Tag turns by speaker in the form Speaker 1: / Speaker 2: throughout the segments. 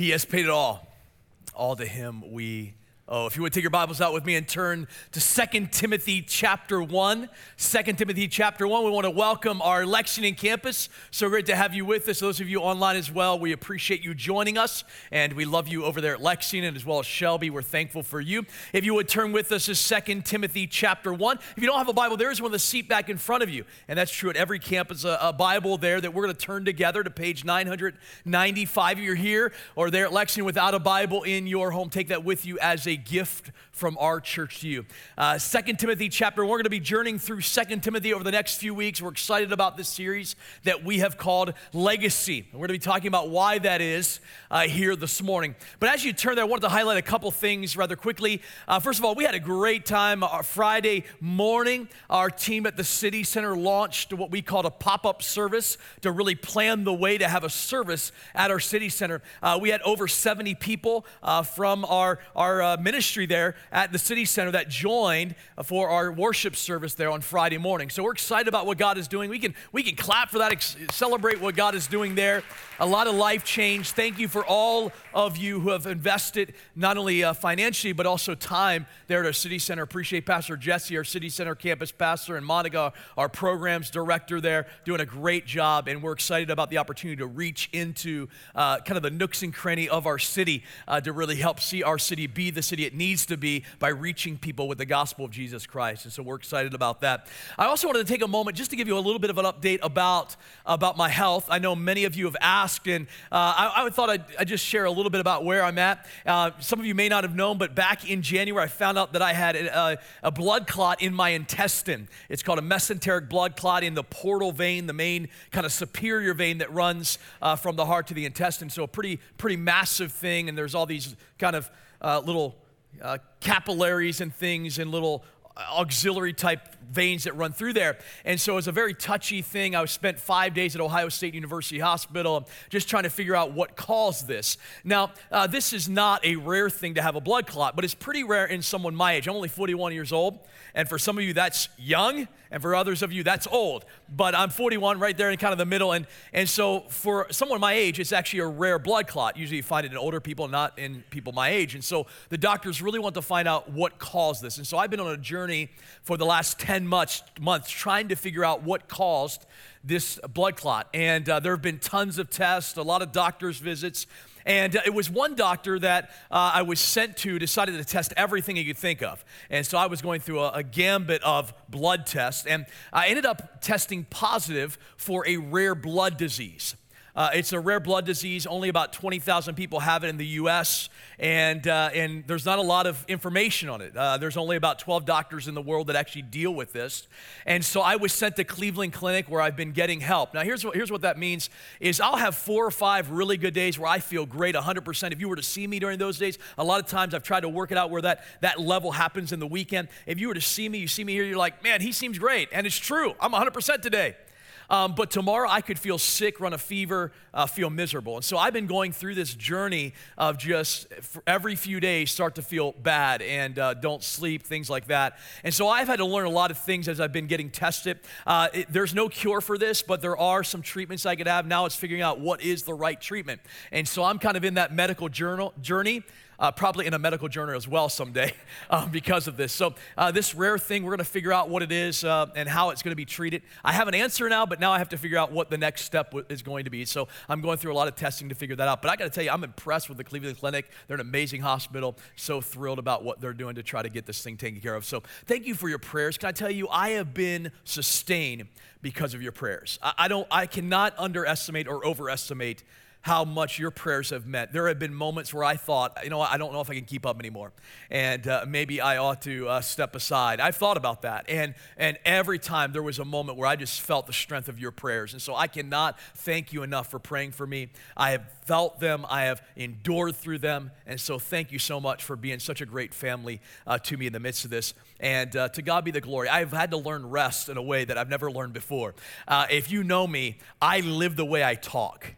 Speaker 1: He has paid it all. All to him we Oh, if you would take your Bibles out with me and turn to 2 Timothy chapter 1. 2 Timothy chapter 1. We want to welcome our Lexington campus. So great to have you with us. Those of you online as well, we appreciate you joining us. And we love you over there at Lexington as well as Shelby. We're thankful for you. If you would turn with us to 2 Timothy chapter 1. If you don't have a Bible, there is one of the seat back in front of you. And that's true at every campus, a, a Bible there that we're going to turn together to page 995. If you're here or there at Lexington without a Bible in your home, take that with you as a gift from our church to you. Uh, 2 Timothy chapter, we're going to be journeying through 2 Timothy over the next few weeks. We're excited about this series that we have called Legacy. We're going to be talking about why that is uh, here this morning. But as you turn there, I wanted to highlight a couple things rather quickly. Uh, first of all, we had a great time uh, Friday morning. Our team at the City Center launched what we called a pop up service to really plan the way to have a service at our City Center. Uh, we had over 70 people from our, our ministry there at the city center that joined for our worship service there on Friday morning. So we're excited about what God is doing. We can, we can clap for that, ex- celebrate what God is doing there. A lot of life change. Thank you for all of you who have invested not only uh, financially, but also time there at our city center. Appreciate Pastor Jesse, our city center campus pastor, and Monica, our programs director there, doing a great job. And we're excited about the opportunity to reach into uh, kind of the nooks and cranny of our city uh, to really help see our city be the city it needs to be by reaching people with the gospel of Jesus Christ. And so we're excited about that. I also wanted to take a moment just to give you a little bit of an update about, about my health. I know many of you have asked, and uh, I, I, thought I'd, I'd, just share a little bit about where I'm at. Uh, some of you may not have known, but back in January, I found out that I had a, a blood clot in my intestine. It's called a mesenteric blood clot in the portal vein, the main kind of superior vein that runs uh, from the heart to the intestine. So a pretty, pretty massive thing, and there's all these kind of uh, little uh, capillaries and things and little auxiliary type veins that run through there. And so it's a very touchy thing. I spent five days at Ohio State University Hospital just trying to figure out what caused this. Now, uh, this is not a rare thing to have a blood clot, but it's pretty rare in someone my age. I'm only 41 years old. And for some of you, that's young. And for others of you, that's old. But I'm 41, right there in kind of the middle. And, and so for someone my age, it's actually a rare blood clot. Usually you find it in older people, not in people my age. And so the doctors really want to find out what caused this. And so I've been on a journey for the last 10 months, months trying to figure out what caused this blood clot. And uh, there have been tons of tests, a lot of doctor's visits. And uh, it was one doctor that uh, I was sent to, decided to test everything he could think of. And so I was going through a, a gambit of blood tests, and I ended up testing positive for a rare blood disease. Uh, it's a rare blood disease. Only about 20,000 people have it in the U.S., and, uh, and there's not a lot of information on it. Uh, there's only about 12 doctors in the world that actually deal with this. And so I was sent to Cleveland Clinic where I've been getting help. Now, here's what, here's what that means is I'll have four or five really good days where I feel great 100%. If you were to see me during those days, a lot of times I've tried to work it out where that, that level happens in the weekend. If you were to see me, you see me here, you're like, man, he seems great. And it's true. I'm 100% today. Um, but tomorrow I could feel sick, run a fever, uh, feel miserable. And so I've been going through this journey of just every few days start to feel bad and uh, don't sleep, things like that. And so I've had to learn a lot of things as I've been getting tested. Uh, it, there's no cure for this, but there are some treatments I could have. Now it's figuring out what is the right treatment. And so I'm kind of in that medical journal, journey uh, probably in a medical journal as well someday um, because of this. So, uh, this rare thing, we're going to figure out what it is uh, and how it's going to be treated. I have an answer now, but now I have to figure out what the next step is going to be. So, I'm going through a lot of testing to figure that out. But I got to tell you, I'm impressed with the Cleveland Clinic. They're an amazing hospital. So thrilled about what they're doing to try to get this thing taken care of. So, thank you for your prayers. Can I tell you, I have been sustained because of your prayers. I, I don't, I cannot underestimate or overestimate how much your prayers have meant. There have been moments where I thought, you know, I don't know if I can keep up anymore, and uh, maybe I ought to uh, step aside. I've thought about that, and and every time there was a moment where I just felt the strength of your prayers, and so I cannot thank you enough for praying for me. I have felt them, I have endured through them, and so thank you so much for being such a great family uh, to me in the midst of this. And uh, to God be the glory. I've had to learn rest in a way that I've never learned before. Uh, if you know me, I live the way I talk.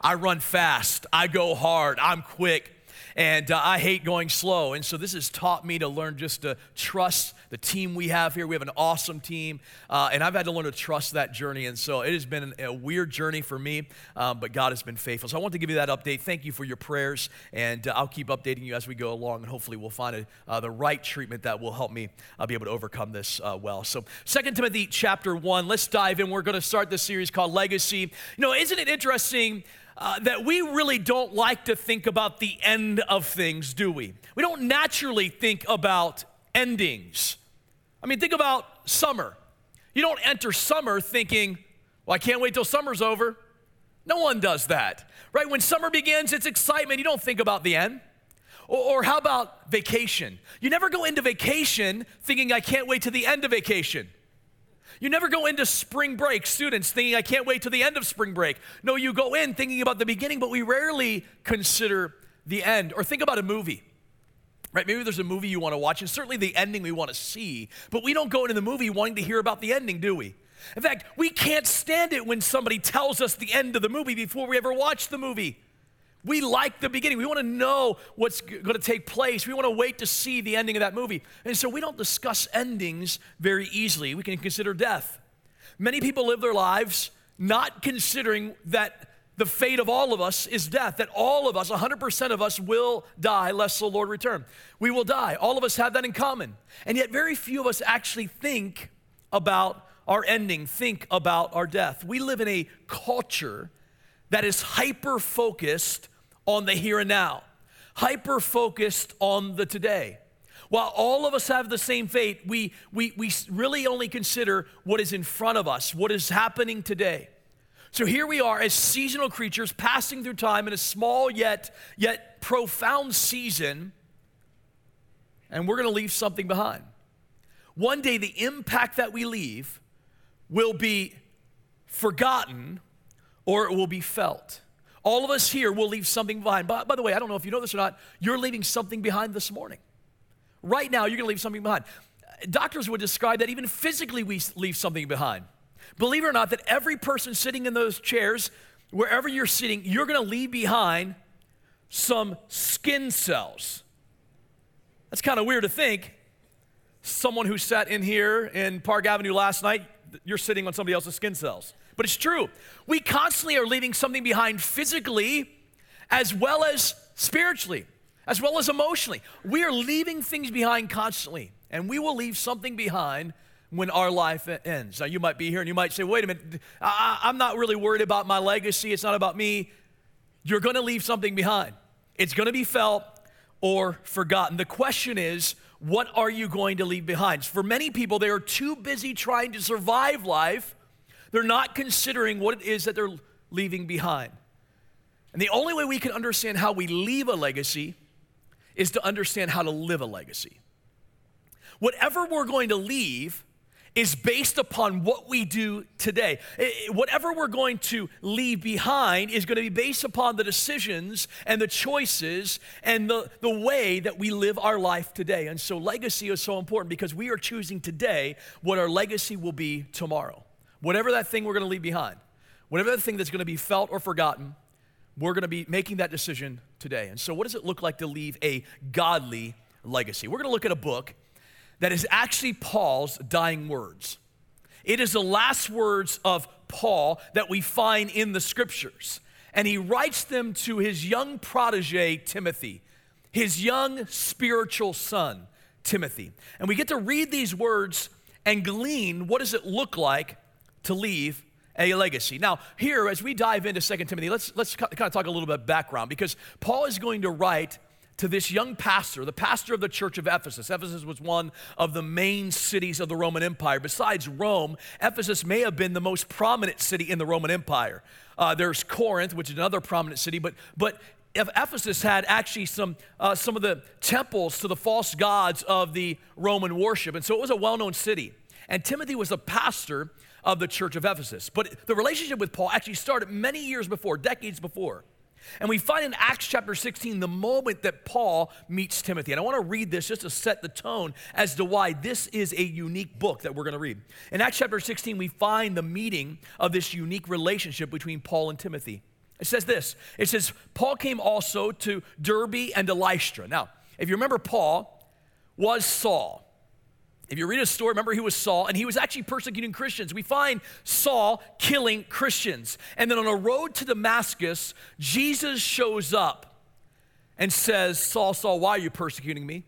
Speaker 1: I run fast, I go hard, I'm quick. And uh, I hate going slow. And so this has taught me to learn just to trust the team we have here. We have an awesome team. Uh, and I've had to learn to trust that journey. And so it has been a weird journey for me, um, but God has been faithful. So I want to give you that update. Thank you for your prayers. And uh, I'll keep updating you as we go along. And hopefully we'll find a, uh, the right treatment that will help me uh, be able to overcome this uh, well. So 2 Timothy chapter 1, let's dive in. We're going to start this series called Legacy. You know, isn't it interesting? Uh, that we really don't like to think about the end of things, do we? We don't naturally think about endings. I mean, think about summer. You don't enter summer thinking, well, I can't wait till summer's over. No one does that, right? When summer begins, it's excitement. You don't think about the end. Or, or how about vacation? You never go into vacation thinking, I can't wait to the end of vacation. You never go into spring break, students, thinking, I can't wait to the end of spring break. No, you go in thinking about the beginning, but we rarely consider the end. Or think about a movie. Right? Maybe there's a movie you want to watch, and certainly the ending we want to see, but we don't go into the movie wanting to hear about the ending, do we? In fact, we can't stand it when somebody tells us the end of the movie before we ever watch the movie. We like the beginning. We want to know what's going to take place. We want to wait to see the ending of that movie. And so we don't discuss endings very easily. We can consider death. Many people live their lives not considering that the fate of all of us is death, that all of us, 100% of us, will die lest the Lord return. We will die. All of us have that in common. And yet, very few of us actually think about our ending, think about our death. We live in a culture that is hyper focused on the here and now, hyper focused on the today. While all of us have the same fate, we, we, we really only consider what is in front of us, what is happening today. So here we are as seasonal creatures passing through time in a small yet, yet profound season, and we're to leave something behind. One day, the impact that we leave will be forgotten or it will be felt. All of us here will leave something behind. By, by the way, I don't know if you know this or not, you're leaving something behind this morning. Right now, you're going to leave something behind. Doctors would describe that even physically, we leave something behind. Believe it or not, that every person sitting in those chairs, wherever you're sitting, you're going to leave behind some skin cells. That's kind of weird to think. Someone who sat in here in Park Avenue last night, you're sitting on somebody else's skin cells but it's true. We constantly are leaving something behind physically as well as spiritually, as well as emotionally. We are leaving things behind constantly, and we will leave something behind when our life ends. Now, you might be here and you might say, wait a minute, I, am not really worried about my legacy, it's not about me. You're going to leave something behind, it's going to be felt or forgotten. The question is, what are you going to leave behind? For many people, they are too busy trying to survive life they're not considering what it is that they're leaving behind. And the only way we can understand how we leave a legacy is to understand how to live a legacy. Whatever we're going to leave is based upon what we do today. Whatever we're going to leave behind is going to be based upon the decisions and the choices and the, the way that we live our life today. And so, legacy is so important because we are choosing today what our legacy will be tomorrow. Whatever that thing we're going to leave behind, whatever that thing that's going to be felt or forgotten, we're going to be making that decision today. And so, what does it look like to leave a godly legacy? We're going to look at a book that is actually Paul's dying words. It is the last words of Paul that we find in the scriptures. And he writes them to his young protege, Timothy, his young spiritual son, Timothy. And we get to read these words and glean what does it look like to leave a legacy. Now, here, as we dive into 2 Timothy, let's, let's kind of talk a little bit background because Paul is going to write to this young pastor, the pastor of the church of Ephesus. Ephesus was one of the main cities of the Roman Empire. Besides Rome, Ephesus may have been the most prominent city in the Roman Empire. Uh, there's Corinth, which is another prominent city, but, but Ephesus had actually some, uh, some of the temples to the false gods of the Roman worship. And so it was a well known city. And Timothy was a pastor of the church of Ephesus. But the relationship with Paul actually started many years before, decades before. And we find in Acts chapter 16 the moment that Paul meets Timothy. And I want to read this just to set the tone as to why this is a unique book that we're going to read. In Acts chapter 16, we find the meeting of this unique relationship between Paul and Timothy. It says this it says, Paul came also to Derbe and to Lystra. Now, if you remember, Paul was Saul. If you read his story, remember he was Saul, and he was actually persecuting Christians. We find Saul killing Christians. And then on a road to Damascus, Jesus shows up and says, Saul, Saul, why are you persecuting me?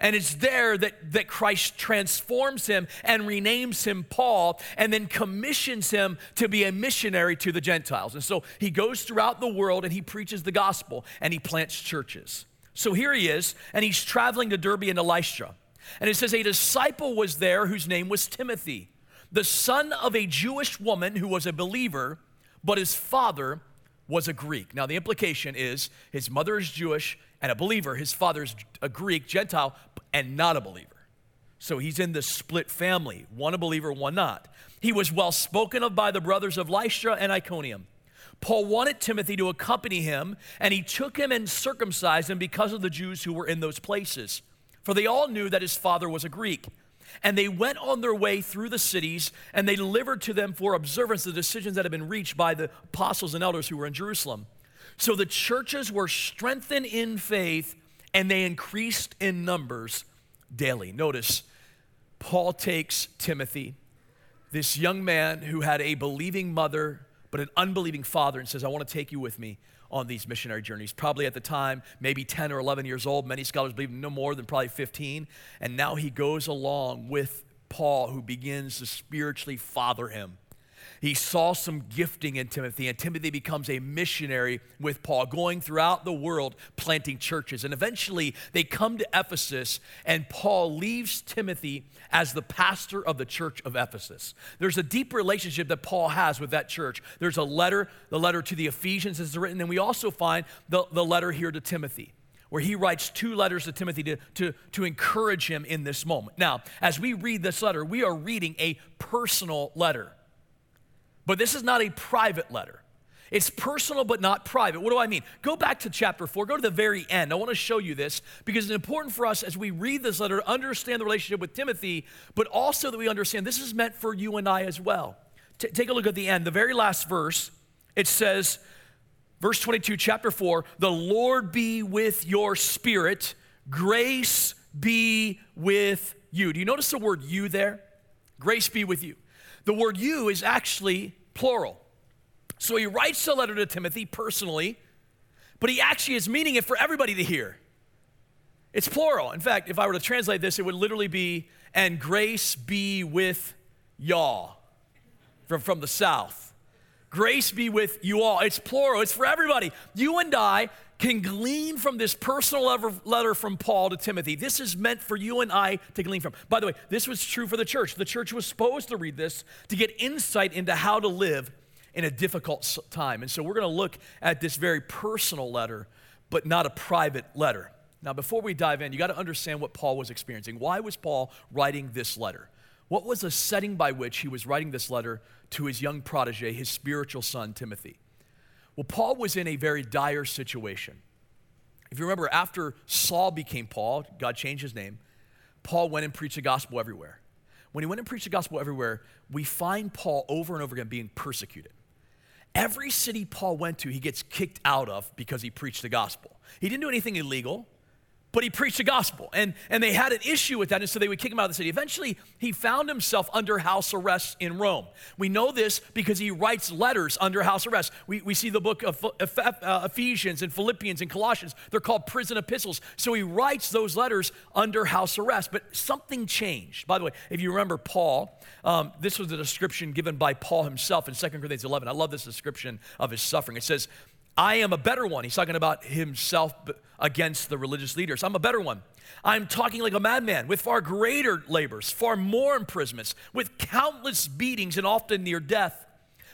Speaker 1: And it's there that, that Christ transforms him and renames him Paul and then commissions him to be a missionary to the Gentiles. And so he goes throughout the world and he preaches the gospel and he plants churches. So here he is, and he's traveling to Derbe and to Lystra. And it says, A disciple was there whose name was Timothy, the son of a Jewish woman who was a believer, but his father was a Greek. Now, the implication is his mother is Jewish and a believer, his father's a Greek, Gentile, and not a believer. So he's in this split family, one a believer, one not. He was well spoken of by the brothers of Lystra and Iconium. Paul wanted Timothy to accompany him, and he took him and circumcised him because of the Jews who were in those places for they all knew that his father was a Greek. And they went on their way through the cities, and they delivered to them for observance the decisions that had been reached by the apostles and elders who were in Jerusalem. So the churches were strengthened in faith, and they increased in numbers daily. Notice, Paul takes Timothy, this young man who had a believing mother, but an unbelieving father, and says, I want to take you with me on these missionary journeys. Probably at the time, maybe 10 or 11 years old. Many scholars believe no more than probably 15. And now he goes along with Paul, who begins to spiritually father him. He saw some gifting in Timothy, and Timothy becomes a missionary with Paul, going throughout the world planting churches. And eventually they come to Ephesus, and Paul leaves Timothy as the pastor of the church of Ephesus. There's a deep relationship that Paul has with that church. There's a letter, the letter to the Ephesians is written, and we also find the, the letter here to Timothy where he writes two letters to Timothy to, to, to encourage him in this moment. Now, as we read this letter, we are reading a personal letter. But this is not a private letter. It's personal but not private. What do I mean? Go back to chapter 4, go to the very end. I want to show you this because it's important for us as we read this letter to understand the relationship with Timothy, but also that we understand this is meant for you and I as well. T- take a look at the end, the very last verse. It says, verse 22, chapter 4, the Lord be with your spirit, grace be with you. Do you notice the word you there? Grace be with you. The word you is actually plural. So he writes a letter to Timothy personally, but he actually is meaning it for everybody to hear. It's plural. In fact, if I were to translate this, it would literally be, and grace be with y'all from, from the south. Grace be with you all. It's plural, it's for everybody. You and I can glean from this personal letter from Paul to Timothy. This is meant for you and I to glean from. By the way, this was true for the church. The church was supposed to read this to get insight into how to live in a difficult time. And so we're going to look at this very personal letter, but not a private letter. Now, before we dive in, you got to understand what Paul was experiencing. Why was Paul writing this letter? What was the setting by which he was writing this letter to his young protege, his spiritual son, Timothy? Well, Paul was in a very dire situation. If you remember, after Saul became Paul, God changed his name, Paul went and preached the gospel everywhere. When he went and preached the gospel everywhere, we find Paul over and over again being persecuted. Every city Paul went to, he gets kicked out of because he preached the gospel. He didn't do anything illegal but he preached the gospel. And, and they had an issue with that, and so they would kick him out of the city. Eventually, he found himself under house arrest in Rome. We know this because he writes letters under house arrest. We, we see the book of uh, Ephesians and Philippians and Colossians. They're called prison epistles. So he writes those letters under house arrest. But something changed. By the way, if you remember Paul, um, this was a description given by Paul himself in 2 Corinthians 11. I love this description of his suffering. It says, I am a better one. He's talking about himself against the religious leaders. I'm a better one. I'm talking like a madman with far greater labors, far more imprisonments, with countless beatings and often near death.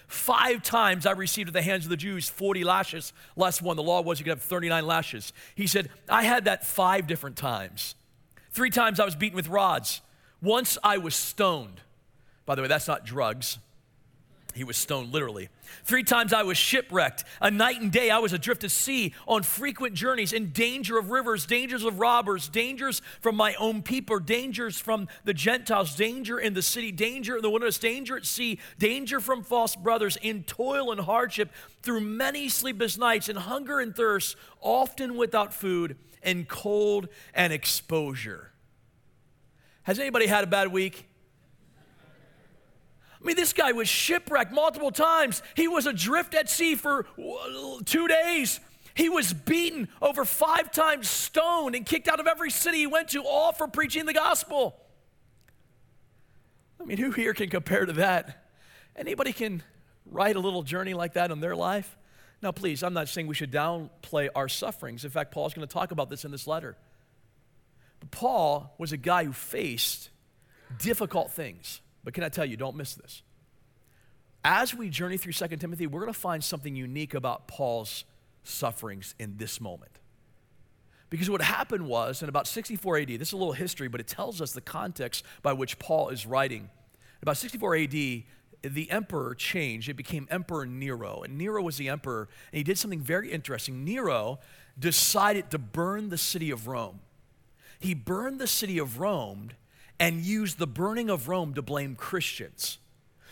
Speaker 1: Five times I received at the hands of the Jews 40 lashes, less one. The law was you could have 39 lashes. He said, I had that five different times. Three times I was beaten with rods. Once I was stoned. By the way, that's not drugs. He was stoned literally. Three times I was shipwrecked. A night and day I was adrift at sea on frequent journeys, in danger of rivers, dangers of robbers, dangers from my own people, dangers from the Gentiles, danger in the city, danger in the wilderness, danger at sea, danger from false brothers, in toil and hardship, through many sleepless nights, in hunger and thirst, often without food, and cold and exposure. Has anybody had a bad week? I mean, this guy was shipwrecked multiple times. He was adrift at sea for uh, two days. He was beaten over five times, stoned, and kicked out of every city he went to, all for preaching the gospel. I mean, who here can compare to that? Anybody can write a little journey like that in their life? Now, please, I'm not saying we should downplay our sufferings. In fact, Paul's going to talk about this in this letter. But Paul was a guy who faced difficult things. But can I tell you, don't miss this. As we journey through 2 Timothy, we're going to find something unique about Paul's sufferings in this moment. Because what happened was in about 64 AD, this is a little history, but it tells us the context by which Paul is writing. About 64 AD, the emperor changed. It became Emperor Nero. And Nero was the emperor, and he did something very interesting. Nero decided to burn the city of Rome. He burned the city of Rome and used the burning of Rome to blame Christians.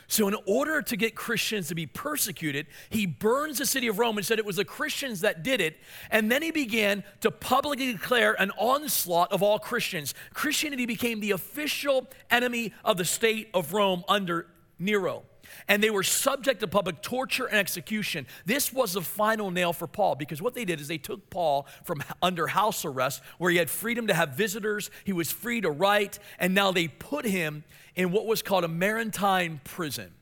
Speaker 1: So, in order to get Christians to be persecuted, he burns the city of Rome and said it was the Christians that did it. And then he began to publicly declare an onslaught of all Christians. Christianity became the official enemy of the state of Rome under Nero and they were subject to public torture and execution. This was the final nail for Paul because what they did is they took Paul from under house arrest, where he had freedom to have visitors, he was free to write, and now they put him in what was called a Mamertine prison.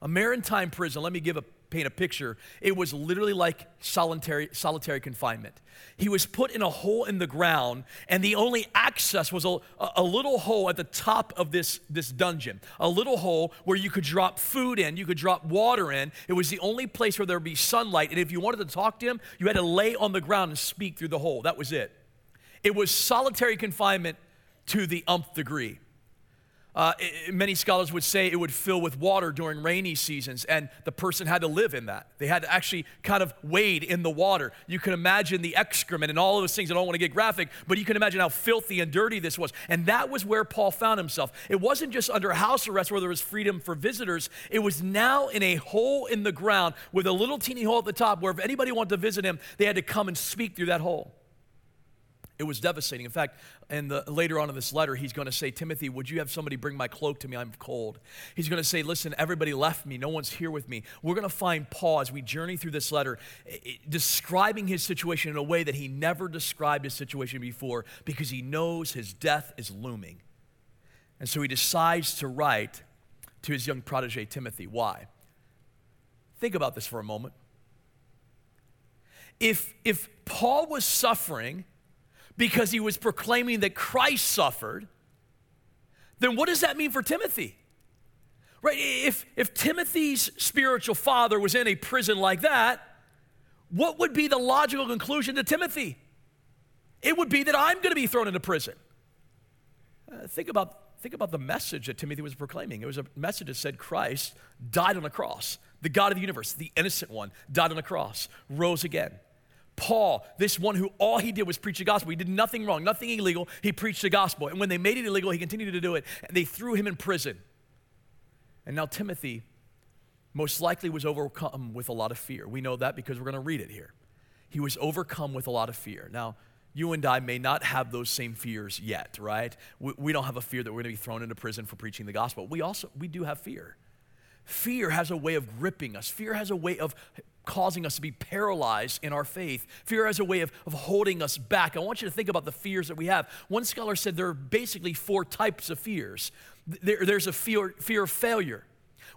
Speaker 1: A Mamertine prison, let me give a paint a picture, it was literally like solitary, solitary confinement. He was put in a hole in the ground, and the only access was a, a little hole at the top of this, this dungeon. A little hole where you could drop food in, you could drop water in. It was the only place where there would be sunlight. And if you wanted to talk to him, you had to lay on the ground and speak through the hole. That was it. It was solitary confinement to the umpth degree. Uh, it, many scholars would say it would fill with water during rainy seasons, and the person had to live in that. They had to actually kind of wade in the water. You can imagine the excrement and all of those things. I don't want to get graphic, but you can imagine how filthy and dirty this was. And that was where Paul found himself. It wasn't just under house arrest where there was freedom for visitors, it was now in a hole in the ground with a little teeny hole at the top where if anybody wanted to visit him, they had to come and speak through that hole. It was devastating. In fact, and later on in this letter, he's going to say, Timothy, would you have somebody bring my cloak to me? I'm cold. He's going to say, Listen, everybody left me. No one's here with me. We're going to find Paul as we journey through this letter, eh, eh, describing his situation in a way that he never described his situation before because he knows his death is looming. And so he decides to write to his young protege, Timothy. Why? Think about this for a moment. If, if Paul was suffering, because he was proclaiming that Christ suffered, then what does that mean for Timothy? Right? If, if Timothy's spiritual father was in a prison like that, what would be the logical conclusion to Timothy? It would be that I'm going to be thrown into prison. Uh, think, about, think about the message that Timothy was proclaiming. It was a message that said Christ died on a cross. The God of the universe, the innocent one, died on a cross, rose again. Paul, this one who all he did was preach the gospel. He did nothing wrong, nothing illegal. He preached the gospel. And when they made it illegal, he continued to do it. And they threw him in prison. And now Timothy most likely was overcome with a lot of fear. We know that because we're going to read it here. He was overcome with a lot of fear. Now, you and I may not have those same fears yet, right? We, we don't have a fear that we're going to be thrown into prison for preaching the gospel. We also we do have fear. Fear has a way of gripping us. Fear has a way of causing us to be paralyzed in our faith. Fear has a way of, of holding us back. I want you to think about the fears that we have. One scholar said there are basically four types of fears. There, there's a fear, fear of failure.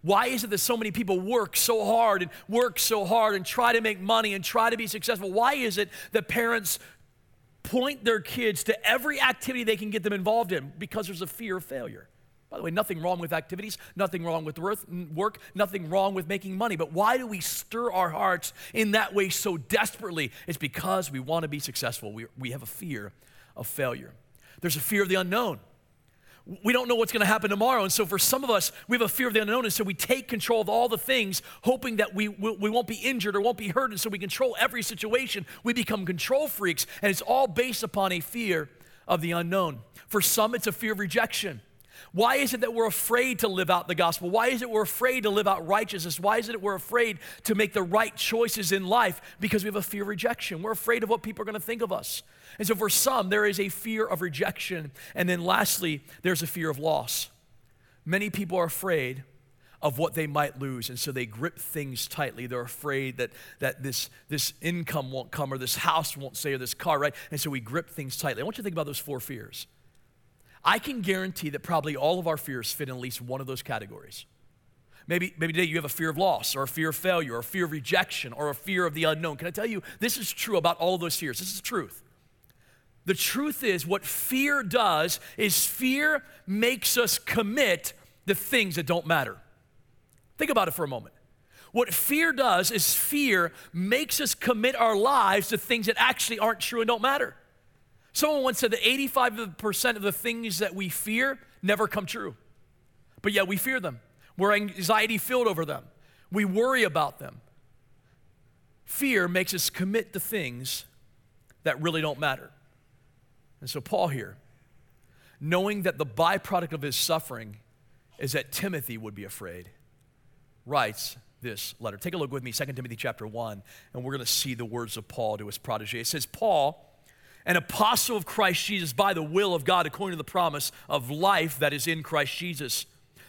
Speaker 1: Why is it that so many people work so hard and work so hard and try to make money and try to be successful? Why is it that parents point their kids to every activity they can get them involved in? Because there's a fear of failure. By the way, nothing wrong with activities, nothing wrong with work, nothing wrong with making money. But why do we stir our hearts in that way so desperately? It's because we want to be successful. We, we have a fear of failure. There's a fear of the unknown. we don't know what's going to happen tomorrow. And so, for some of us, we have a fear of the unknown. And so, we take control of all the things, hoping that we, we, we, won't be injured or won't be hurt. And so, we control every situation. We become control freaks. And it's all based upon a fear of the unknown. For some, it's a fear of rejection. Why is it that we're afraid to live out the gospel? Why is it we're afraid to live out righteousness? Why is it we're afraid to make the right choices in life? Because we have a fear of rejection. We're afraid of what people are going to think of us. And so for some, there is a fear of rejection. And then lastly, there's a fear of loss. Many people are afraid of what they might lose. And so they grip things tightly. They're afraid that, that this, this income won't come or this house won't stay or this car, right? And so we grip things tightly. I want you to think about those four fears. I can guarantee that probably all of our fears fit in at least one of those categories. Maybe, maybe today you have a fear of loss or a fear of failure or a fear of rejection or a fear of the unknown. Can I tell you, this is true about all of those fears. This is the truth. The truth is, what fear does is fear makes us commit the things that don't matter. Think about it for a moment. What fear does is fear makes us commit our lives to things that actually aren't true and don't matter. Someone once said that 85% of the things that we fear never come true. But yet we fear them. We're anxiety filled over them. We worry about them. Fear makes us commit to things that really don't matter. And so, Paul here, knowing that the byproduct of his suffering is that Timothy would be afraid, writes this letter. Take a look with me, 2 Timothy chapter 1, and we're going to see the words of Paul to his protege. It says, Paul, an apostle of Christ Jesus by the will of God, according to the promise of life that is in Christ Jesus.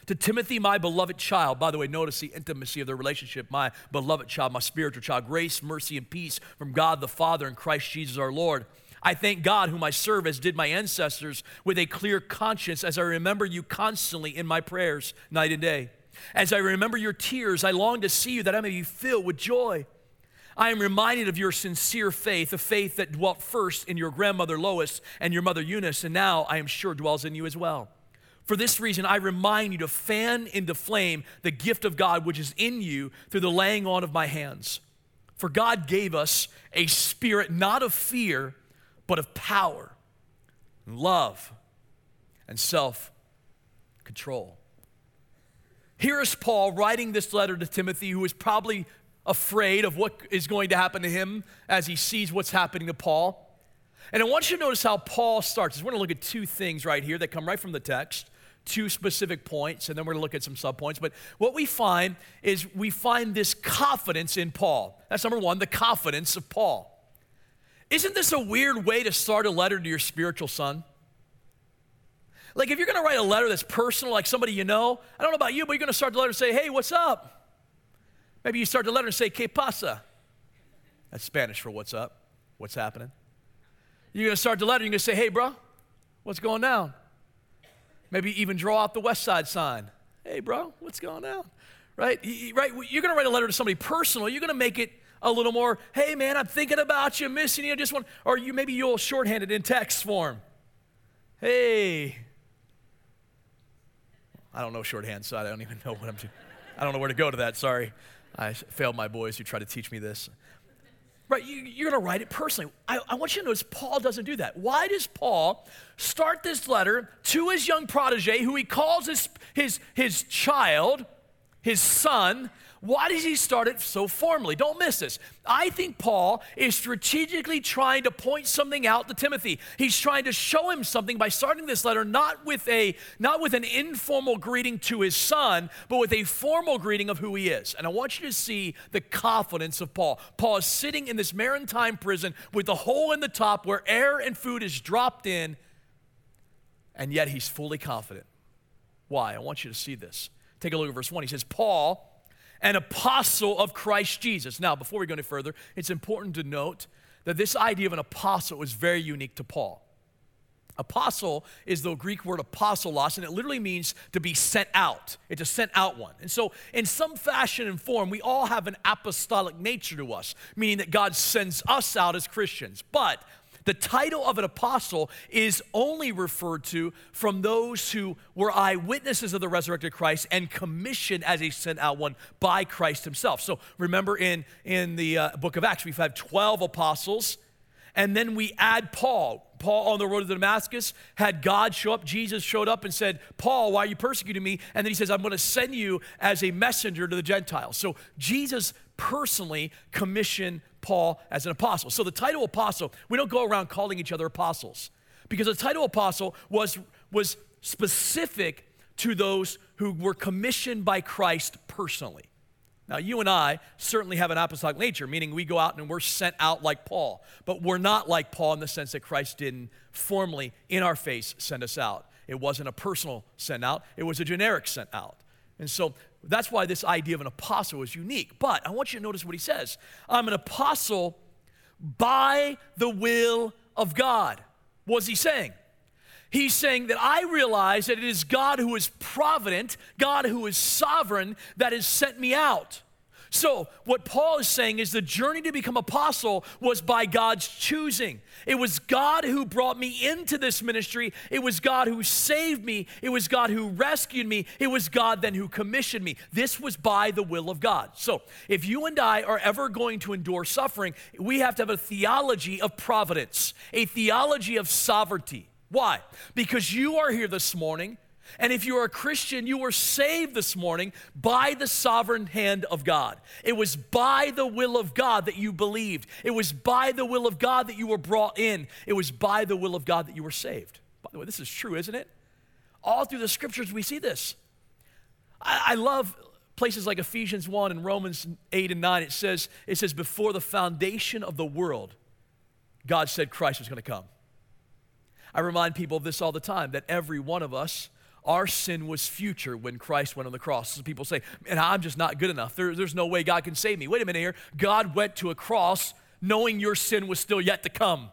Speaker 1: To Timothy, my beloved child, by the way, notice the intimacy of their relationship, my beloved child, my spiritual child, grace, mercy, and peace from God the Father and Christ Jesus our Lord. I thank God, whom I serve as did my ancestors, with a clear conscience as I remember you constantly in my prayers, night and day. As I remember your tears, I long to see you that I may be filled with joy. I am reminded of your sincere faith, a faith that dwelt first in your grandmother Lois and your mother Eunice, and now I am sure dwells in you as well. For this reason, I remind you to fan into flame the gift of God which is in you through the laying on of my hands. For God gave us a spirit not of fear, but of power, and love, and self control. Here is Paul writing this letter to Timothy, who is probably afraid of what is going to happen to him as he sees what's happening to Paul. And I want you to notice how Paul starts. We're going to look at two things right here that come right from the text, two specific points, and then we're going to look at some subpoints. But what we find is we find this confidence in Paul. That's number one, the confidence of Paul. Isn't this a weird way to start a letter to your spiritual son? Like, if you're going to write a letter that's personal, like somebody you know, I don't know about you, but you're going to start the letter and say, hey, what's up? Maybe you start the letter and say, ¿Qué pasa? That's Spanish for what's up, what's happening. You're going to start the letter, you're going to say, hey, bro, what's going down? Maybe even draw out the West Side sign. Hey, bro, what's going on? Right? Right? You're going to write a letter to somebody personal. You're going to make it a little more, hey, man, I'm thinking about you, missing you. Just want, or you maybe you'll shorthand it in text form. Hey. I don't know shorthand, so I don't even know what I'm doing. I don't know where to go to that. Sorry. I failed my boys who tried to teach me this. Right, you, are going to write it personally. I, I, want you to notice Paul doesn't do that. Why does Paul start this letter to his young protege, who he calls his, his, his child, his son, why does he start it so formally? Don't miss this. I think Paul is strategically trying to point something out to Timothy. He's trying to show him something by starting this letter not with a not with an informal greeting to his son, but with a formal greeting of who he is. And I want you to see the confidence of Paul. Paul is sitting in this Mamertine prison with a hole in the top where air and food is dropped in, and yet he's fully confident. Why? I want you to see this. Take a look at verse 1. He says, Paul an apostle of Christ Jesus. Now, before we go any further, it's important to note that this idea of an apostle is very unique to Paul. Apostle is the Greek word apostolos, and it literally means to be sent out. It's a sent out one. And so, in some fashion and form, we all have an apostolic nature to us, meaning that God sends us out as Christians. But the title of an apostle is only referred to from those who were eyewitnesses of the resurrected Christ and commissioned as a sent out one by Christ himself. So remember in, in the uh, book of Acts, we've had 12 apostles and then we add Paul. Paul on the road to Damascus had God show up. Jesus showed up and said, Paul, why are you persecuting me? And then he says, I'm going to send you as a messenger to the Gentiles. So Jesus personally commissioned Paul as an apostle. So the title apostle, we don't go around calling each other apostles because the title apostle was, was specific to those who were commissioned by Christ personally. Now, you and I certainly have an apostolic nature, meaning we go out and we're sent out like Paul, but we're not like Paul in the sense that Christ didn't formally, in our face, send us out. It wasn't a personal send out, it was a generic sent out. And so that's why this idea of an apostle is unique. But I want you to notice what he says I'm an apostle by the will of God. What's he saying? He's saying that I realize that it is God who is provident, God who is sovereign, that has sent me out. So, what Paul is saying is the journey to become apostle was by God's choosing. It was God who brought me into this ministry. It was God who saved me. It was God who rescued me. It was God then who commissioned me. This was by the will of God. So, if you and I are ever going to endure suffering, we have to have a theology of providence, a theology of sovereignty. Why? Because you are here this morning, and if you are a Christian, you were saved this morning by the sovereign hand of God. It was by the will of God that you believed, it was by the will of God that you were brought in, it was by the will of God that you were saved. By the way, this is true, isn't it? All through the scriptures, we see this. I, I love places like Ephesians 1 and Romans 8 and 9. It says, it says, before the foundation of the world, God said Christ was going to come. I remind people of this all the time that every one of us, our sin was future when Christ went on the cross. So people say, and I'm just not good enough. There, there's no way God can save me. Wait a minute here. God went to a cross knowing your sin was still yet to come.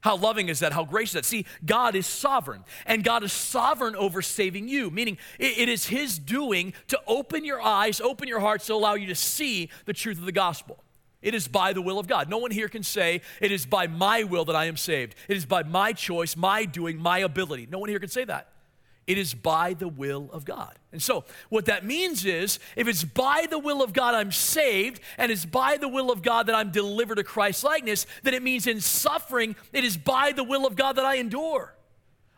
Speaker 1: How loving is that? How gracious is that? See, God is sovereign, and God is sovereign over saving you, meaning it, it is His doing to open your eyes, open your hearts to allow you to see the truth of the gospel. It is by the will of God. No one here can say, It is by my will that I am saved. It is by my choice, my doing, my ability. No one here can say that. It is by the will of God. And so, what that means is if it's by the will of God I'm saved, and it's by the will of God that I'm delivered to Christ's likeness, then it means in suffering, it is by the will of God that I endure.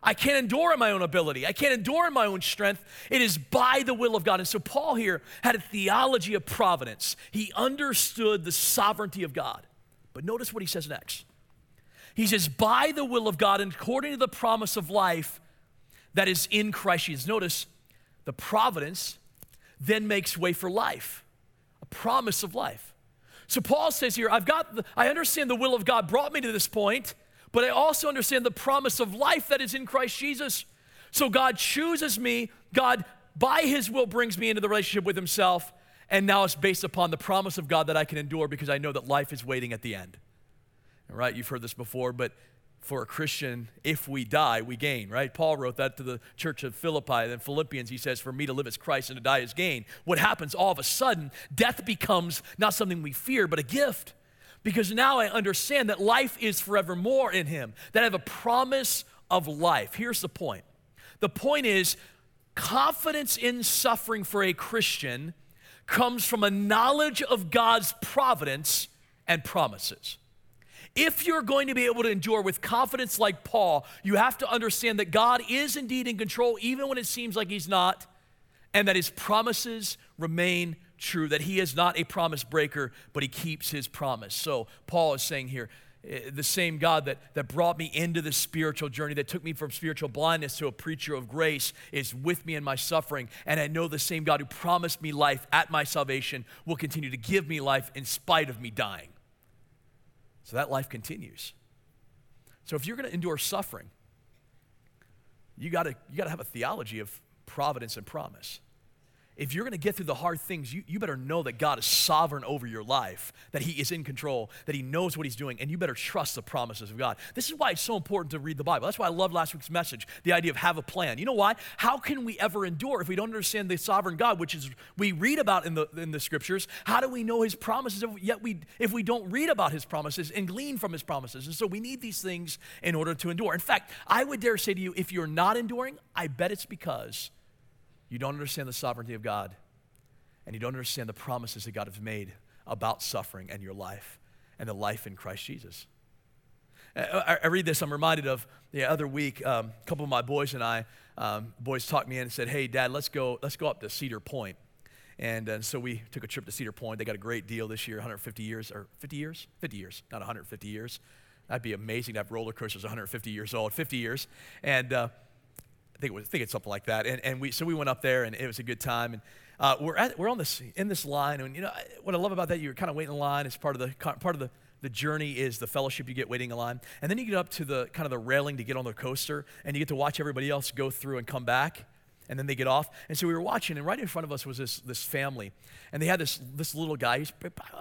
Speaker 1: I can't endure in my own ability. I can't endure in my own strength. It is by the will of God. And so Paul here had a theology of providence. He understood the sovereignty of God. But notice what he says next. He says, by the will of God and according to the promise of life that is in Christ Jesus. Notice the providence then makes way for life, a promise of life. So Paul says here, I've got the, I understand the will of God brought me to this point but I also understand the promise of life that is in Christ Jesus. So God chooses me, God, by His will, brings me into the relationship with Himself, and now it's based upon the promise of God that I can endure because I know that life is waiting at the end. All right, you've heard this before, but for a Christian, if we die, we gain, right? Paul wrote that to the church of Philippi. Then Philippians, he says, For me to live as Christ and to die as gain. What happens all of a sudden, death becomes not something we fear, but a gift because now I understand that life is forevermore in Him, that I have a promise of life. Here's the point the point is confidence in suffering for a Christian comes from a knowledge of God's providence and promises. If you're going to be able to endure with confidence like Paul, you have to understand that God is indeed in control, even when it seems like He's not, and that His promises remain true, that he is not a promise breaker, but he keeps his promise. So Paul is saying here, eh, the same God that, that brought me into the spiritual journey, that took me from spiritual blindness to a preacher of grace, is with me in my suffering. And I know the same God who promised me life at my salvation will continue to give me life in spite of me dying. So that life continues. So if you're going to endure suffering, you got to you got to have a theology of providence and promise if you're going to get through the hard things, you, you better know that God is sovereign over your life, that He is in control, that He knows what He's doing, and you better trust the promises of God. This is why it's so important to read the Bible. That's why I love last week's message, the idea of have a plan. You know why? How can we ever endure if we don't understand the sovereign God, which is we read about in the, in the scriptures? How do we know His promises if, yet we, if we don't read about His promises and glean from His promises? And so we need these things in order to endure. In fact, I would dare say to you, if you're not enduring, I bet it's because you don't understand the sovereignty of God, and you don't understand the promises that God has made about suffering and your life and the life in Christ Jesus. I, I read this, I'm reminded of the other week, um, a couple of my boys and I, um, boys talked me in and said, hey, Dad, let's go, let's go up to Cedar Point. And, and so we took a trip to Cedar Point. They got a great deal this year, 150 years, or 50 years? 50 years, not 150 years. That'd be amazing to have roller coasters 150 years old, 50 years. And uh, I think it was, I think it's something like that. And, and we, so we went up there, and it was a good time. And uh, we're, at, we're on this, in this line, and you know what I love about that, you're kind of waiting in line. It's part of the part of the the journey is the fellowship you get waiting in line, and then you get up to the kind of the railing to get on the coaster, and you get to watch everybody else go through and come back and then they get off. And so we were watching, and right in front of us was this, this family. And they had this, this little guy, he's,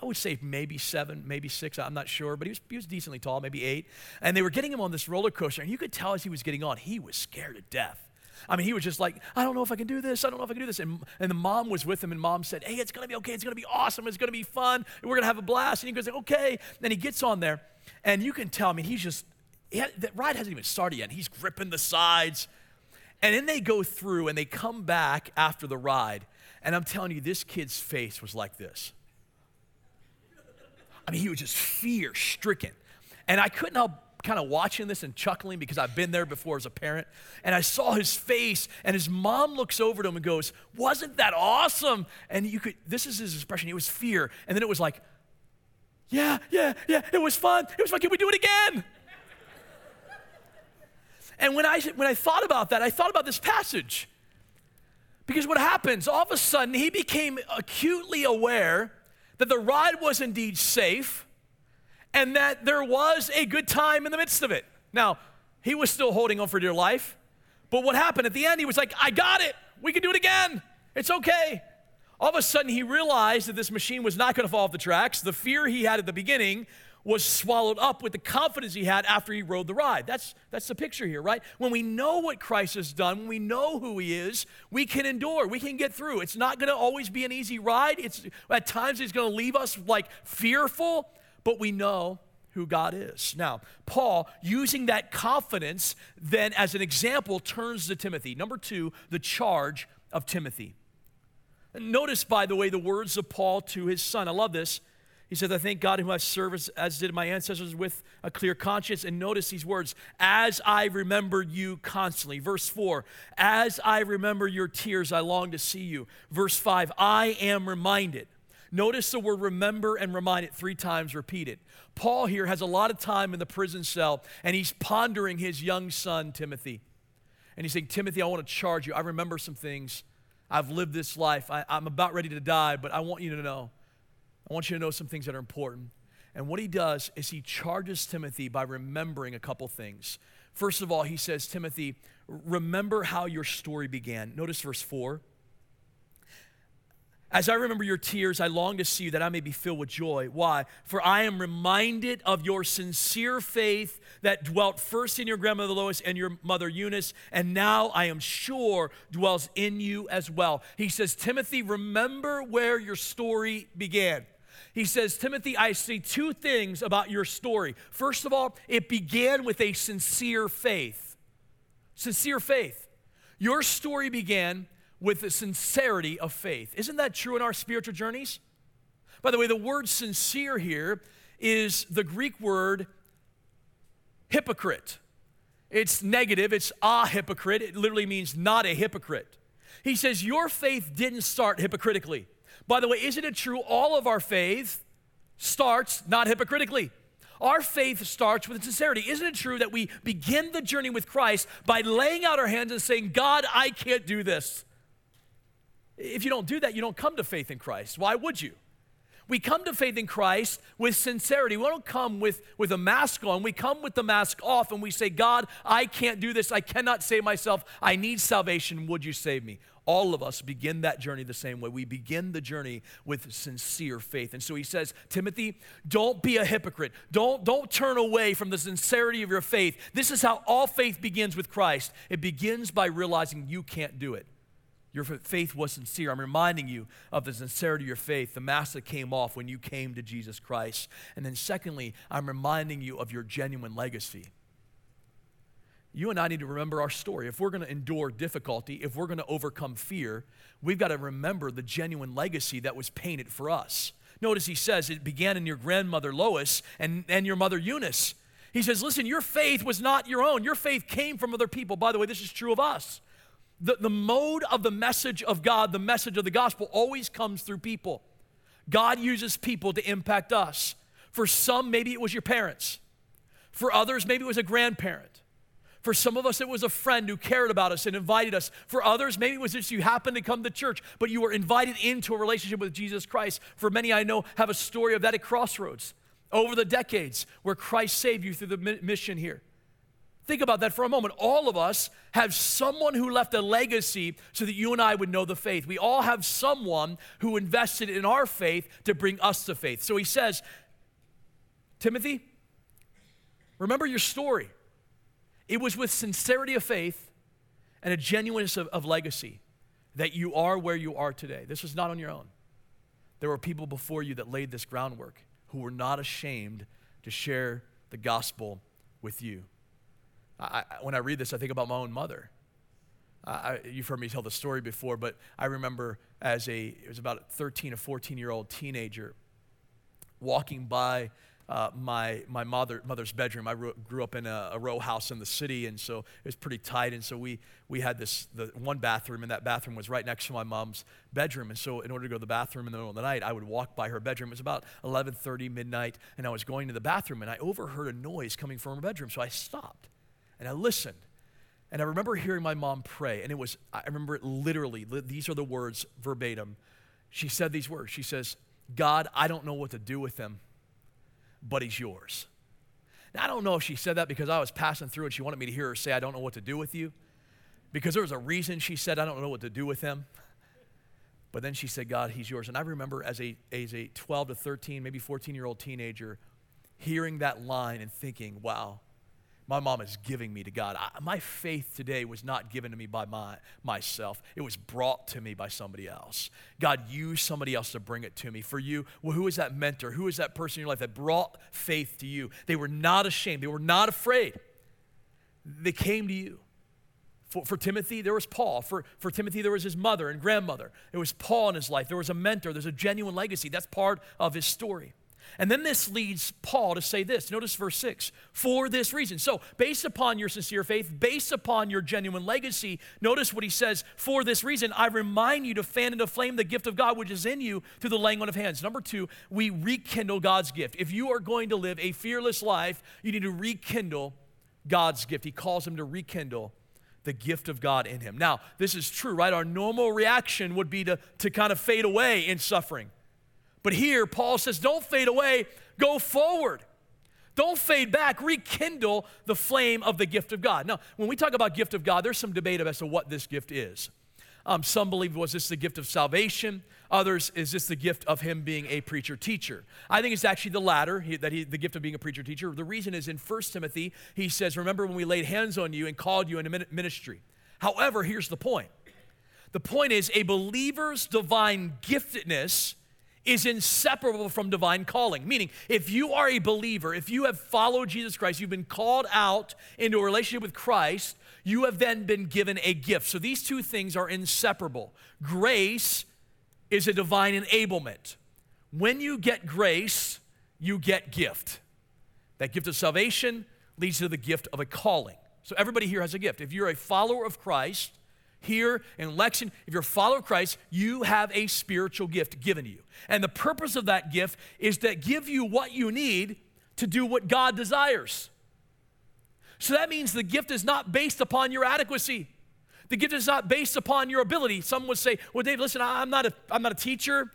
Speaker 1: I would say maybe seven, maybe six, I'm not sure, but he was, he was decently tall, maybe eight. And they were getting him on this roller coaster, and you could tell as he was getting on, he was scared to death. I mean, he was just like, I don't know if I can do this. I don't know if I can do this. And, and the mom was with him, and mom said, Hey, it's going to be okay. It's going to be awesome. It's going to be fun. We're going to have a blast. And he goes, Okay. Then he gets on there, and you can tell, I mean, he's just, he had, the ride hasn't even started yet. He's gripping the sides. And then they go through and they come back after the ride. And I'm telling you, this kid's face was like this. I mean, he was just fear stricken. And I couldn't help kind of watching this and chuckling because I've been there before as a parent. And I saw his face, and his mom looks over to him and goes, Wasn't that awesome? And you could, this is his expression. It was fear. And then it was like, Yeah, yeah, yeah, it was fun. It was fun. Can we do it again? And when I, when I thought about that, I thought about this passage. Because what happens, all of a sudden, he became acutely aware that the ride was indeed safe and that there was a good time in the midst of it. Now, he was still holding on for dear life, but what happened at the end, he was like, I got it. We can do it again. It's okay. All of a sudden, he realized that this machine was not going to fall off the tracks. The fear he had at the beginning was swallowed up with the confidence he had after he rode the ride. That's, that's the picture here, right? When we know what Christ has done, when we know who he is, we can endure, we can get through. It's not going to always be an easy ride. It's, at times, it's going to leave us like fearful, but we know who God is. Now, Paul, using that confidence, then as an example, turns to Timothy. Number two, the charge of Timothy. Notice, by the way, the words of Paul to his son. I love this. He says, I thank God who has served as did my ancestors with a clear conscience. And notice these words, as I remember you constantly. Verse 4, as I remember your tears, I long to see you. Verse 5, I am reminded. Notice the word remember and remind it three times repeated. Paul here has a lot of time in the prison cell and he's pondering his young son, Timothy. And he's saying, Timothy, I want to charge you. I remember some things. I've lived this life. I, am about ready to die, but I want you to know I want you to know some things that are important. And what he does is he charges Timothy by remembering a couple things. First of all, he says, Timothy, remember how your story began. Notice verse 4. As I remember your tears, I long to see you that I may be filled with joy. Why? For I am reminded of your sincere faith that dwelt first in your grandmother Lois and your mother Eunice, and now I am sure dwells in you as well. He says, Timothy, remember where your story began. He says, Timothy, I see two things about your story. First of all, it began with a sincere faith. Sincere faith. Your story began with the sincerity of faith. Isn't that true in our spiritual journeys? By the way, the word sincere here is the Greek word hypocrite. It's negative, it's a hypocrite. It literally means not a hypocrite. He says, Your faith didn't start hypocritically. By the way, isn't it true all of our faith starts not hypocritically? Our faith starts with sincerity. Isn't it true that we begin the journey with Christ by laying out our hands and saying, God, I can't do this? If you don't do that, you don't come to faith in Christ. Why would you? We come to faith in Christ with sincerity. We don't come with, with a mask on. We come with the mask off and we say, God, I can't do this. I cannot save myself. I need salvation. Would you save me? All of us begin that journey the same way. We begin the journey with sincere faith. And so he says, Timothy, don't be a hypocrite. Don't, don't turn away from the sincerity of your faith. This is how all faith begins with Christ. It begins by realizing you can't do it. Your faith was sincere. I'm reminding you of the sincerity of your faith, the mask that came off when you came to Jesus Christ. And then, secondly, I'm reminding you of your genuine legacy. You and I need to remember our story. If we're going to endure difficulty, if we're going to overcome fear, we've got to remember the genuine legacy that was painted for us. Notice he says it began in your grandmother Lois and, and your mother Eunice. He says, Listen, your faith was not your own. Your faith came from other people. By the way, this is true of us. The, the mode of the message of God, the message of the gospel, always comes through people. God uses people to impact us. For some, maybe it was your parents. For others, maybe it was a grandparent. For some of us, it was a friend who cared about us and invited us. For others, maybe it was just you happened to come to church, but you were invited into a relationship with Jesus Christ. For many I know have a story of that at Crossroads over the decades where Christ saved you through the mission here. Think about that for a moment. All of us have someone who left a legacy so that you and I would know the faith. We all have someone who invested in our faith to bring us to faith. So he says, Timothy, remember your story. It was with sincerity of faith and a genuineness of, of legacy that you are where you are today. This was not on your own. There were people before you that laid this groundwork who were not ashamed to share the gospel with you. I, when I read this, I think about my own mother. I, you've heard me tell the story before, but I remember as a, it was about a 13 or 14 year old teenager walking by uh, my, my mother, mother's bedroom. I grew up in a, a, row house in the city, and so it was pretty tight. And so we, we had this the one bathroom, and that bathroom was right next to my mom's bedroom. And so in order to go to the bathroom in the middle of the night, I would walk by her bedroom. It was about 11:30 midnight, and I was going to the bathroom, and I overheard a noise coming from her bedroom. So I stopped, and I listened. And I remember hearing my mom pray, and it was, I remember it literally, these are the words verbatim. She said these words. She says, God, I don't know what to do with them but he's yours. Now, I don't know if she said that because I was passing through and she wanted me to hear her say, I don't know what to do with you. Because there was a reason she said, I don't know what to do with him. But then she said, God, he's yours. And I remember as a, as a 12 to 13, maybe 14 year old teenager, hearing that line and thinking, wow, my mom is giving me to God. I, my faith today was not given to me by my, myself, it was brought to me by somebody else. God used somebody else to bring it to me. For you, well, who is that mentor? Who is that person in your life that brought faith to you? They were not ashamed, they were not afraid. They came to you. For, for Timothy, there was Paul. For, for Timothy, there was his mother and grandmother. There was Paul in his life. There was a mentor. There's a genuine legacy. That's part of his story. And then this leads Paul to say this. Notice verse 6 for this reason. So, based upon your sincere faith, based upon your genuine legacy, notice what he says for this reason, I remind you to fan into flame the gift of God which is in you through the laying on of hands. Number two, we rekindle God's gift. If you are going to live a fearless life, you need to rekindle God's gift. He calls him to rekindle the gift of God in him. Now, this is true, right? Our normal reaction would be to, to kind of fade away in suffering. But here, Paul says, don't fade away, go forward. Don't fade back, rekindle the flame of the gift of God. Now, when we talk about gift of God, there's some debate as to what this gift is. Um, some believe was this the gift of salvation. Others is this the gift of him being a preacher teacher. I think it's actually the latter, he, that he, the gift of being a preacher teacher. The reason is in 1 Timothy, he says, "Remember when we laid hands on you and called you into ministry." However, here's the point. The point is a believer's divine giftedness is inseparable from divine calling. Meaning, if you are a believer, if you have followed Jesus Christ, you've been called out into a relationship with Christ, you have then been given a gift. So these two things are inseparable. Grace is a divine enablement. When you get grace, you get gift. That gift of salvation leads to the gift of a calling. So everybody here has a gift. If you're a follower of Christ, here in Lexion, if you're a follower of Christ, you have a spiritual gift given to you. And the purpose of that gift is to give you what you need to do what God desires. So that means the gift is not based upon your adequacy. The gift is not based upon your ability. Some would say, Well, Dave, listen, I'm not a, I'm not a teacher.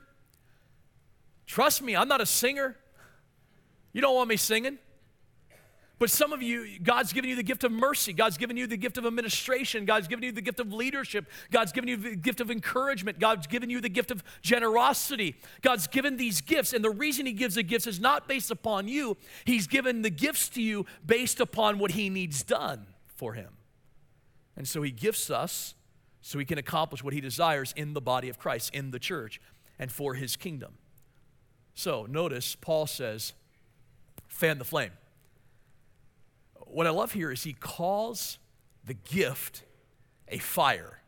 Speaker 1: Trust me, I'm not a singer. You don't want me singing. But some of you, God's given you the gift of mercy. God's given you the gift of administration. God's given you the gift of leadership. God's given you the gift of encouragement. God's given you the gift of generosity. God's given these gifts. And the reason He gives the gifts is not based upon you, He's given the gifts to you based upon what He needs done for Him. And so He gifts us so He can accomplish what He desires in the body of Christ, in the church, and for His kingdom. So notice, Paul says, fan the flame what I love here is he calls the gift a fire.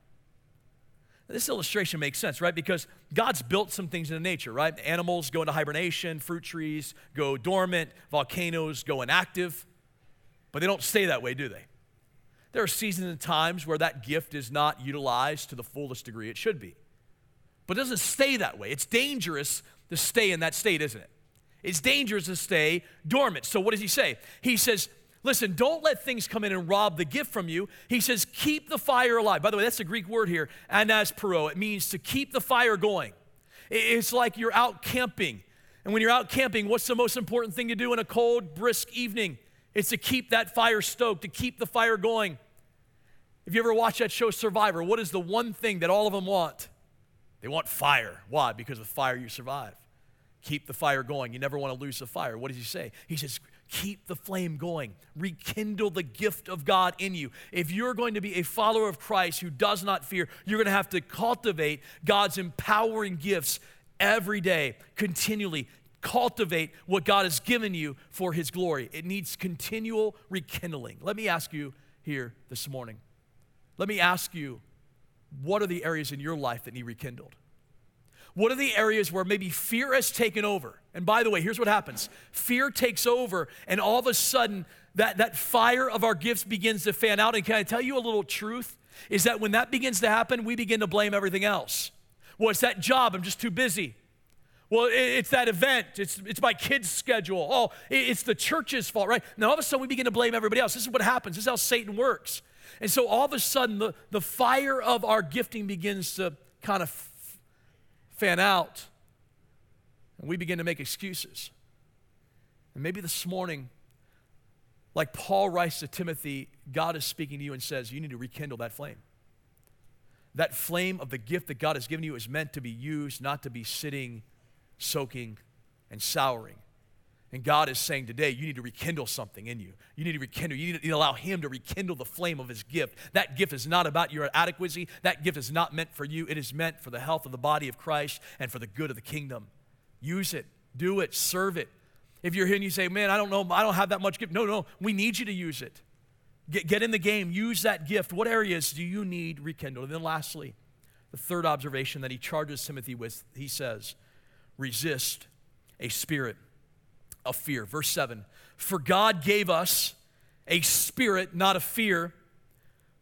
Speaker 1: This illustration makes sense, right? Because God's built some things into nature, right? Animals go into hibernation, fruit trees go dormant, volcanoes go inactive. But they don't stay that way, do they? There are seasons and times where that gift is not utilized to the fullest degree it should be. But it doesn't stay that way. It's dangerous to stay in that state, isn't it? It's dangerous to stay dormant. So, what does he say? He says, Listen, don't let things come in and rob the gift from you. He says, keep the fire alive. By the way, that's the Greek word here, anazopureo. It means to keep the fire going. It's like you're out camping. And when you're out camping, what's the most important thing to do in a cold, brisk evening? It's to keep that fire stoked, to keep the fire going. If you ever watch that show Survivor, what is the one thing that all of them want? They want fire. Why? Because with fire you survive. Keep the fire going. You never want to lose the fire. What does he say? He says, keep the flame going. Rekindle the gift of God in you. If you're going to be a follower of Christ who does not fear, you're going to have to cultivate God's empowering gifts every day, continually. Cultivate what God has given you for His glory. It needs continual rekindling. Let me ask you here this morning. Let me ask you, what are the areas in your life that need rekindled? What are the areas where maybe fear has taken over? And by the way, here's what happens fear takes over, and all of a sudden, that, that fire of our gifts begins to fan out. And can I tell you a little truth? Is that when that begins to happen, we begin to blame everything else. Well, it's that job, I'm just too busy. Well, it's that event. It's, it's my kid's schedule. Oh, it's the church's fault, right? Now, all of a sudden, we begin to blame everybody else. This is what happens. This is how Satan works. And so, all of a sudden, the, the fire of our gifting begins to kind of fan out. And we begin to make excuses. And maybe this morning, like Paul writes to Timothy, God is speaking to you and says, You need to rekindle that flame. That flame of the gift that God has given you is meant to be used, not to be sitting soaking, and souring. And God is saying today, you need to rekindle something in you. You need to rekindle. You need to allow Him to rekindle the flame of His gift. That gift is not about your adequacy. That gift is not meant for you. It is meant for the health of the body of Christ and for the good of the kingdom. Use it, do it, serve it. If you're here and you say, man, I don't know, I don't have that much gift. No, no, we need you to use it. Get, get in the game, use that gift. What areas do you need rekindled? And then lastly, the third observation that he charges Timothy with, he says, resist a spirit of fear. Verse 7 For God gave us a spirit not of fear,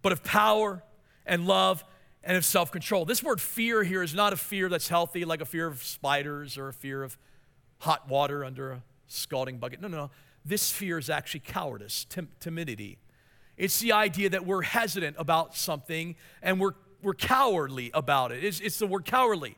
Speaker 1: but of power and love and of self control. This word fear here is not a fear that's healthy, like a fear of spiders or a fear of hot water under a scalding bucket. No, no, no. This fear is actually cowardice, tim- timidity. It's the idea that we're hesitant about something and we're, we're cowardly about it. It's, it's the word cowardly.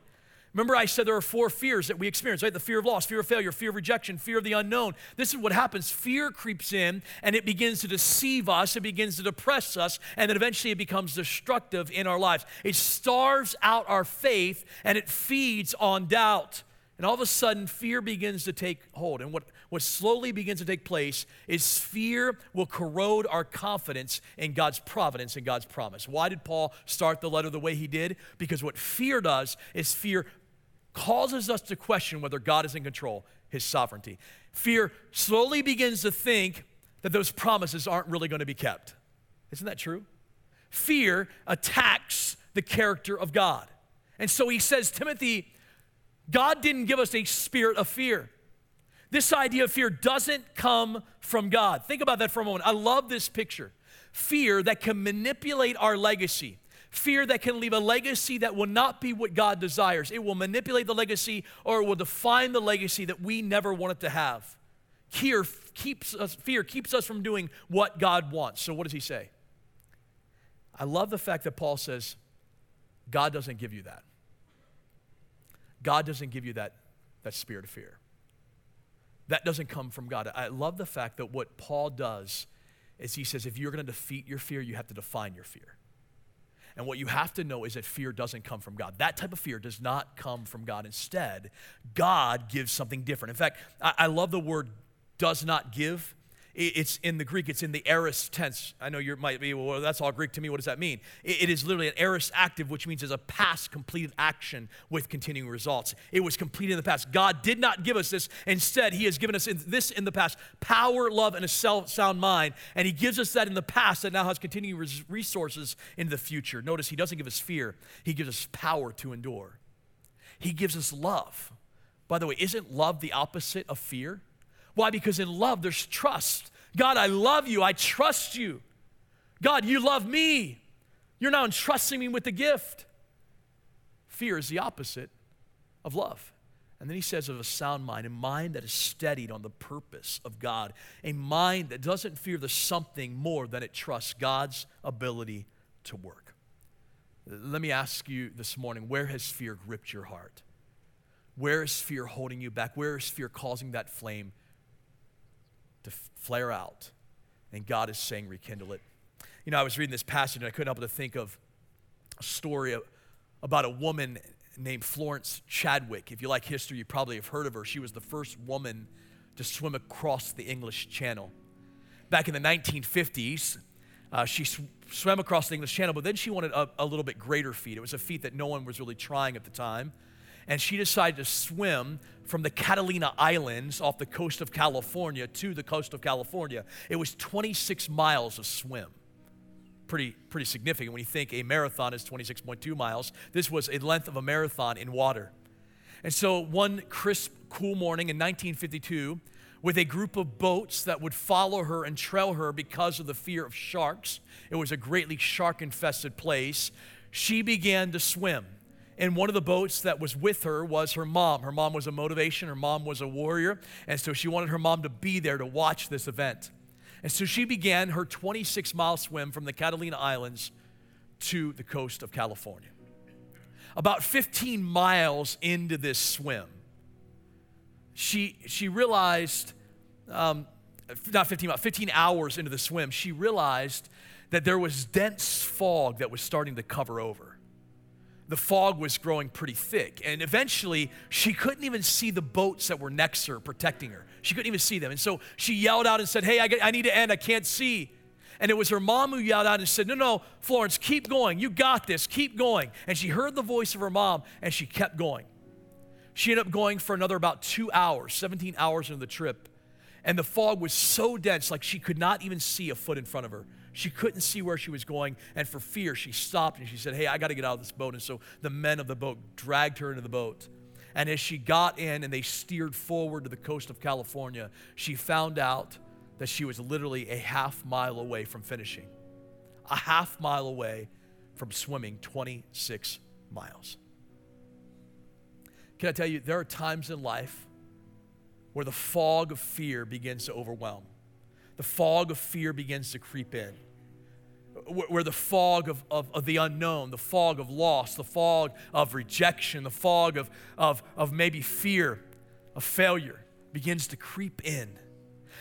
Speaker 1: Remember, I said there are four fears that we experience, right? The fear of loss, fear of failure, fear of rejection, fear of the unknown. This is what happens. Fear creeps in and it begins to deceive us, it begins to depress us, and then eventually it becomes destructive in our lives. It starves out our faith and it feeds on doubt. And all of a sudden, fear begins to take hold. And what, what slowly begins to take place is fear will corrode our confidence in God's providence and God's promise. Why did Paul start the letter the way he did? Because what fear does is fear causes us to question whether God is in control, his sovereignty. Fear slowly begins to think that those promises aren't really going to be kept. Isn't that true? Fear attacks the character of God. And so he says, Timothy, God didn't give us a spirit of fear. This idea of fear doesn't come from God. Think about that for a moment. I love this picture. Fear that can manipulate our legacy fear that can leave a legacy that will not be what God desires. It will manipulate the legacy or it will define the legacy that we never wanted to have. Fear keeps us, fear keeps us from doing what God wants. So, what does he say? I love the fact that Paul says, God doesn't give you that. God doesn't give you that, that spirit of fear. That doesn't come from God. I love the fact that what Paul does is he says, if you're going to defeat your fear, you have to define your fear. And what you have to know is that fear doesn't come from God. That type of fear does not come from God. Instead, God gives something different. In fact, I, I love the word does not give it's in the Greek, it's in the aorist tense. I know you might be, well, that's all Greek to me. What does that mean? it is literally an aorist active, which means it's a past completed action with continuing results. It was completed in the past. God did not give us this. Instead, He has given us this in the past power, love, and a sound mind. And He gives us that in the past that now has continuing resources in the future. Notice He doesn't give us fear, He gives us power to endure. He gives us love. By the way, isn't love the opposite of fear? Why? Because in love, there's trust. God, I love you. I trust you. God, you love me. You're now entrusting me with the gift. Fear is the opposite of love. And then he says of a sound mind, a mind that is steadied on the purpose of God, a mind that doesn't fear the something more than it trusts God's ability to work. Let me ask you this morning where has fear gripped your heart? Where is fear holding you back? Where is fear causing that flame to flare out? And God is saying, rekindle it. You know, I was reading this passage and I couldn't help but think of a story about a woman named Florence Chadwick. If you like history, you probably have heard of her. She was the first woman to swim across the English Channel. Back in the 1950s, uh, she sw- swam across the English Channel, but then she wanted a, a little bit greater feat. It was a feat that no one was really trying at the time. And she decided to swim from the Catalina Islands off the coast of California to the coast of California. It was 26 miles of swim pretty, pretty significant when you think a marathon is 26.2 miles. This was a length of a marathon in water. And so, one crisp, cool morning in 1952, with a group of boats that would follow her and trail her because of the fear of sharks, it was a greatly shark infested place, she began to swim. And one of the boats that was with her was her mom. Her mom was a motivation, her mom was a warrior, and so she wanted her mom to be there to watch this event. And so she began her 26 mile swim from the Catalina Islands to the coast of California. About 15 miles into this swim, she, she realized, um, not 15 miles, 15 hours into the swim, she realized that there was dense fog that was starting to cover over the fog was growing pretty thick. And eventually, she couldn't even see the boats that were next to her, protecting her. She couldn't even see them. And so she yelled out and said, Hey, I, I need to end. I can't see. And it was her mom who yelled out and said, No, no, Florence, keep going. You got this. Keep going. And she heard the voice of her mom and she kept going. She ended up going for another about two hours, 17 hours into the trip. And the fog was so dense, like she could not even see a foot in front of her. She couldn't see where she was going, and for fear, she stopped and she said, Hey, I got to get out of this boat. And so the men of the boat dragged her into the boat. And as she got in and they steered forward to the coast of California, she found out that she was literally a half mile away from finishing, a half mile away from swimming 26 miles. Can I tell you, there are times in life where the fog of fear begins to overwhelm the fog of fear begins to creep in. Where the fog of, of, of, the unknown, the fog of loss, the fog of rejection, the fog of, of, of maybe fear, of failure begins to creep in.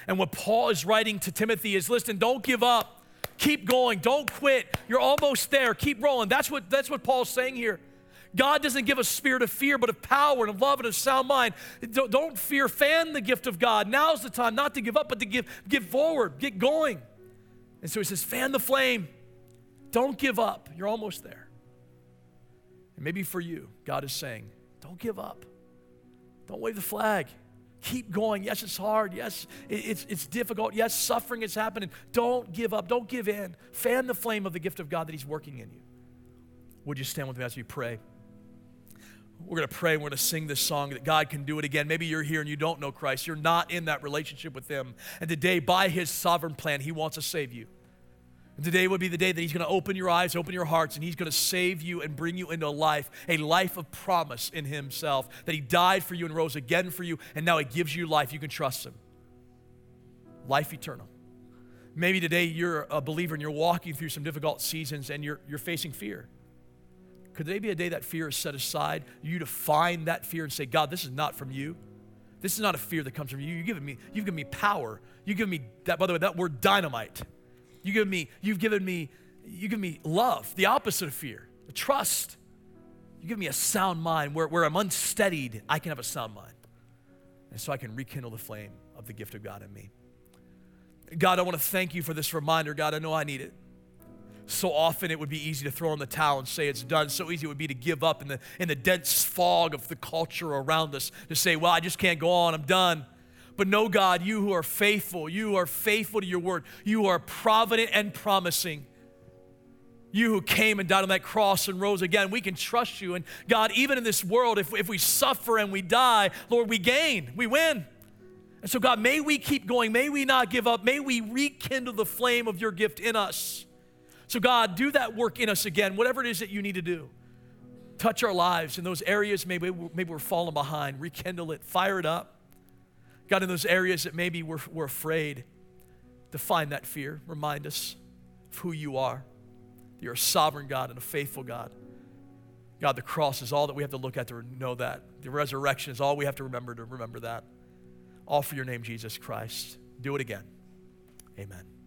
Speaker 1: And what Paul is writing to Timothy is listen, don't give up. Keep going. Don't quit. You're almost there. Keep rolling. That's what, that's what Paul's saying here. God doesn't give a spirit of fear, but of power and of love and of sound mind. Don't, fear, fan the gift of God. Now's the time not to give up, but to give, give forward, get going. And so he says, fan the flame. Don't give up. You're almost there. And maybe for you, God is saying, don't give up. Don't wave the flag. Keep going. Yes, it's hard. Yes, it's, it's difficult. Yes, suffering is happening. Don't give up. Don't give in. Fan the flame of the gift of God that He's working in you. Would you stand with me as we pray? We're going to pray. And we're going to sing this song that God can do it again. Maybe you're here and you don't know Christ. You're not in that relationship with Him. And today, by His sovereign plan, He wants to save you. And today would be the day that He's going to open your eyes, open your hearts, and He's going to save you and bring you into a life, a life of promise in Himself. That He died for you and rose again for you, and now He gives you life. You can trust Him. Life eternal. Maybe today you're a believer and you're walking through some difficult seasons and you're, you're facing fear. Could today be a day that fear is set aside? You define that fear and say, God, this is not from you. This is not a fear that comes from you. You've given me, you've given me power. You've given me that, by the way, that word dynamite. You give me, you've given me, you give me love, the opposite of fear, trust. You give me a sound mind where, where I'm unsteadied, I can have a sound mind. And so I can rekindle the flame of the gift of God in me. God, I want to thank you for this reminder. God, I know I need it. So often it would be easy to throw in the towel and say it's done. So easy it would be to give up in the, in the dense fog of the culture around us to say, well, I just can't go on, I'm done. But no, God, you who are faithful, you are faithful to your word, you are provident and promising. You who came and died on that cross and rose again, we can trust you. And God, even in this world, if, if we suffer and we die, Lord, we gain, we win. And so, God, may we keep going. May we not give up. May we rekindle the flame of your gift in us. So, God, do that work in us again, whatever it is that you need to do. Touch our lives in those areas maybe, maybe we're falling behind. Rekindle it, fire it up. God, in those areas that maybe we're, we're afraid, define that fear. Remind us of who you are. You're a sovereign God and a faithful God. God, the cross is all that we have to look at to know that. The resurrection is all we have to remember to remember that. All for your name, Jesus Christ. Do it again. Amen.